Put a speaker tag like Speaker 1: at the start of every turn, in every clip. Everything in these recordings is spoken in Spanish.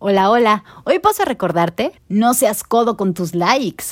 Speaker 1: Hola, hola. Hoy paso a recordarte, no seas codo con tus likes.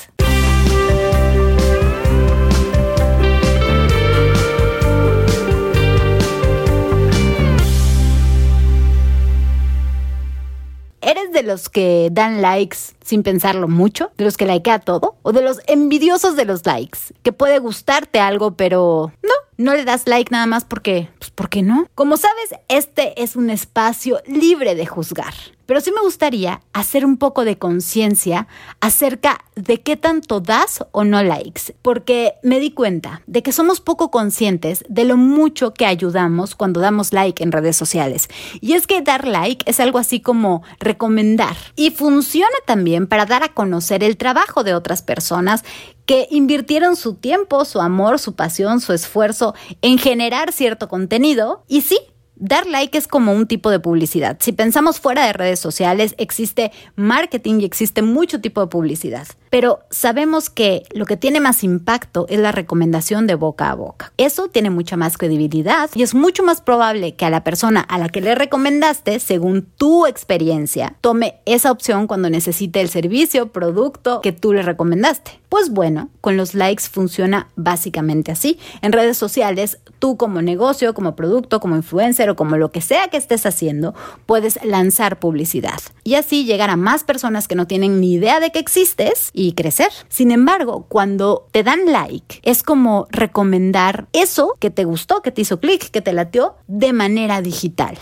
Speaker 1: ¿Eres de los que dan likes sin pensarlo mucho? ¿De los que likea todo? ¿O de los envidiosos de los likes? Que puede gustarte algo, pero no, no le das like nada más porque, pues, ¿por qué no? Como sabes, este es un espacio libre de juzgar. Pero sí me gustaría hacer un poco de conciencia acerca de qué tanto das o no likes, porque me di cuenta de que somos poco conscientes de lo mucho que ayudamos cuando damos like en redes sociales. Y es que dar like es algo así como recomendar y funciona también para dar a conocer el trabajo de otras personas que invirtieron su tiempo, su amor, su pasión, su esfuerzo en generar cierto contenido. Y sí, Dar like es como un tipo de publicidad. Si pensamos fuera de redes sociales, existe marketing y existe mucho tipo de publicidad. Pero sabemos que lo que tiene más impacto es la recomendación de boca a boca. Eso tiene mucha más credibilidad y es mucho más probable que a la persona a la que le recomendaste, según tu experiencia, tome esa opción cuando necesite el servicio, producto que tú le recomendaste. Pues bueno, con los likes funciona básicamente así. En redes sociales, tú como negocio, como producto, como influencer o como lo que sea que estés haciendo, puedes lanzar publicidad y así llegar a más personas que no tienen ni idea de que existes y crecer. Sin embargo, cuando te dan like, es como recomendar eso que te gustó, que te hizo clic, que te latió de manera digital.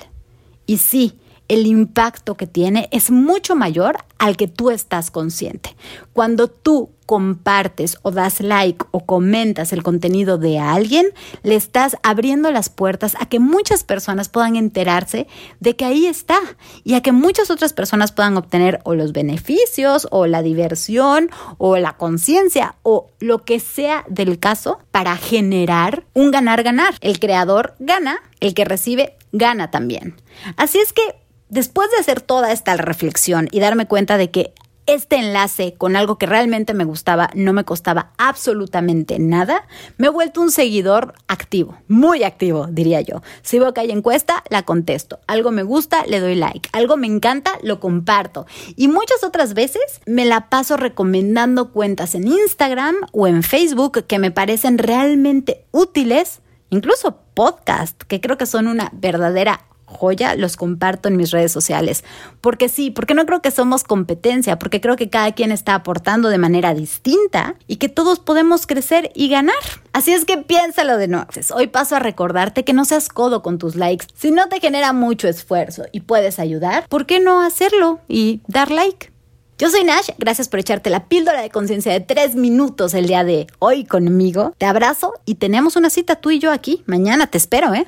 Speaker 1: Y sí, el impacto que tiene es mucho mayor al que tú estás consciente. Cuando tú compartes o das like o comentas el contenido de alguien, le estás abriendo las puertas a que muchas personas puedan enterarse de que ahí está y a que muchas otras personas puedan obtener o los beneficios o la diversión o la conciencia o lo que sea del caso para generar un ganar-ganar. El creador gana, el que recibe gana también. Así es que Después de hacer toda esta reflexión y darme cuenta de que este enlace con algo que realmente me gustaba no me costaba absolutamente nada, me he vuelto un seguidor activo, muy activo, diría yo. Si veo que hay encuesta, la contesto. Algo me gusta, le doy like. Algo me encanta, lo comparto. Y muchas otras veces me la paso recomendando cuentas en Instagram o en Facebook que me parecen realmente útiles, incluso podcast, que creo que son una verdadera joya, los comparto en mis redes sociales. Porque sí, porque no creo que somos competencia, porque creo que cada quien está aportando de manera distinta y que todos podemos crecer y ganar. Así es que piénsalo de nuevo. Hoy paso a recordarte que no seas codo con tus likes. Si no te genera mucho esfuerzo y puedes ayudar, ¿por qué no hacerlo y dar like? Yo soy Nash, gracias por echarte la píldora de conciencia de tres minutos el día de hoy conmigo. Te abrazo y tenemos una cita tú y yo aquí. Mañana te espero, ¿eh?